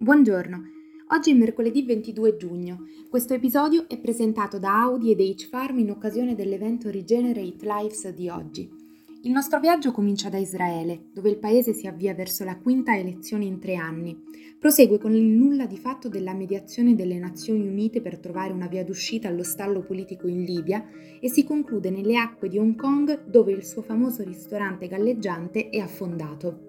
Buongiorno, oggi è mercoledì 22 giugno. Questo episodio è presentato da Audi ed H-Farm in occasione dell'evento Regenerate Lives di oggi. Il nostro viaggio comincia da Israele, dove il paese si avvia verso la quinta elezione in tre anni. Prosegue con il nulla di fatto della mediazione delle Nazioni Unite per trovare una via d'uscita allo stallo politico in Libia e si conclude nelle acque di Hong Kong dove il suo famoso ristorante galleggiante è affondato.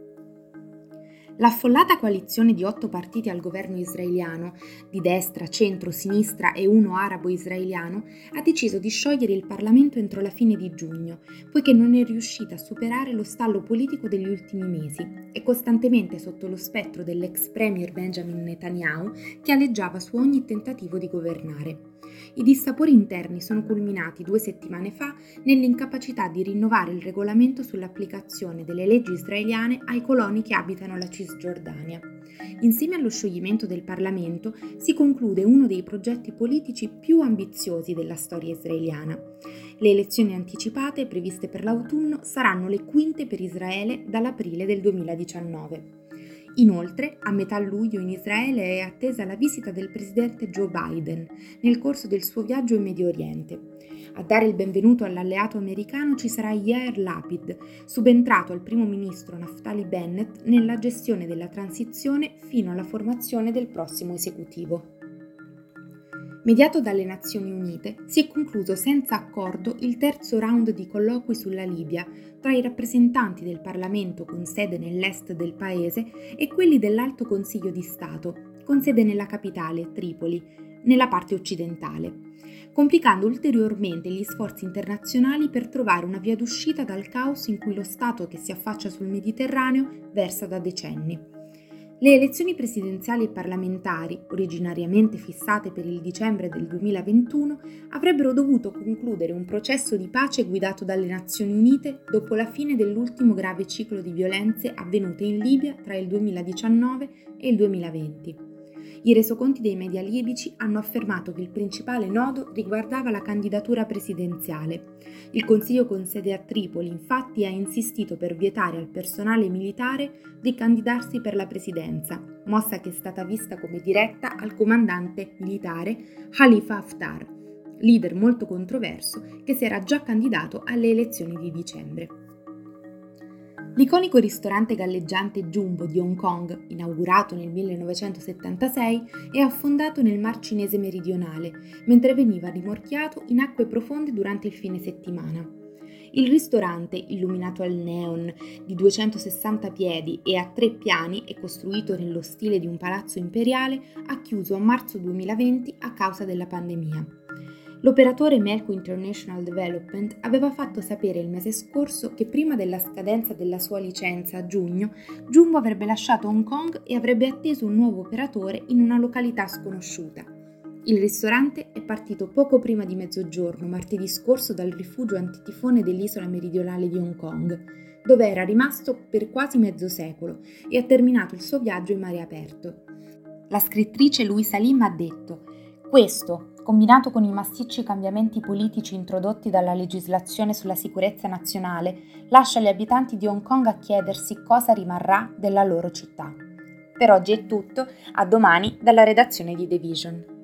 L'affollata coalizione di otto partiti al governo israeliano, di destra, centro, sinistra e uno arabo-israeliano, ha deciso di sciogliere il Parlamento entro la fine di giugno, poiché non è riuscita a superare lo stallo politico degli ultimi mesi e costantemente sotto lo spettro dell'ex premier Benjamin Netanyahu che aleggiava su ogni tentativo di governare. I dissapori interni sono culminati due settimane fa nell'incapacità di rinnovare il regolamento sull'applicazione delle leggi israeliane ai coloni che abitano la Cisgiordania. Insieme allo scioglimento del Parlamento si conclude uno dei progetti politici più ambiziosi della storia israeliana. Le elezioni anticipate previste per l'autunno saranno le quinte per Israele dall'aprile del 2019. Inoltre, a metà luglio in Israele è attesa la visita del presidente Joe Biden nel corso del suo viaggio in Medio Oriente. A dare il benvenuto all'alleato americano ci sarà Yair Lapid, subentrato al primo ministro Naftali Bennett nella gestione della transizione fino alla formazione del prossimo esecutivo. Mediato dalle Nazioni Unite, si è concluso senza accordo il terzo round di colloqui sulla Libia tra i rappresentanti del Parlamento con sede nell'est del paese e quelli dell'Alto Consiglio di Stato, con sede nella capitale, Tripoli, nella parte occidentale, complicando ulteriormente gli sforzi internazionali per trovare una via d'uscita dal caos in cui lo Stato che si affaccia sul Mediterraneo versa da decenni. Le elezioni presidenziali e parlamentari, originariamente fissate per il dicembre del 2021, avrebbero dovuto concludere un processo di pace guidato dalle Nazioni Unite dopo la fine dell'ultimo grave ciclo di violenze avvenute in Libia tra il 2019 e il 2020. I resoconti dei media libici hanno affermato che il principale nodo riguardava la candidatura presidenziale. Il Consiglio con sede a Tripoli infatti ha insistito per vietare al personale militare di candidarsi per la presidenza, mossa che è stata vista come diretta al comandante militare Khalifa Haftar, leader molto controverso che si era già candidato alle elezioni di dicembre. L'iconico ristorante galleggiante Jumbo di Hong Kong, inaugurato nel 1976, è affondato nel Mar Cinese meridionale, mentre veniva rimorchiato in acque profonde durante il fine settimana. Il ristorante, illuminato al neon, di 260 piedi e a tre piani e costruito nello stile di un palazzo imperiale, ha chiuso a marzo 2020 a causa della pandemia. L'operatore Melco International Development aveva fatto sapere il mese scorso che prima della scadenza della sua licenza a giugno, Jumbo avrebbe lasciato Hong Kong e avrebbe atteso un nuovo operatore in una località sconosciuta. Il ristorante è partito poco prima di mezzogiorno martedì scorso dal rifugio antitifone dell'isola meridionale di Hong Kong, dove era rimasto per quasi mezzo secolo e ha terminato il suo viaggio in mare aperto. La scrittrice Louisa Lim ha detto questo, combinato con i massicci cambiamenti politici introdotti dalla legislazione sulla sicurezza nazionale, lascia gli abitanti di Hong Kong a chiedersi cosa rimarrà della loro città. Per oggi è tutto, a domani dalla redazione di The Vision.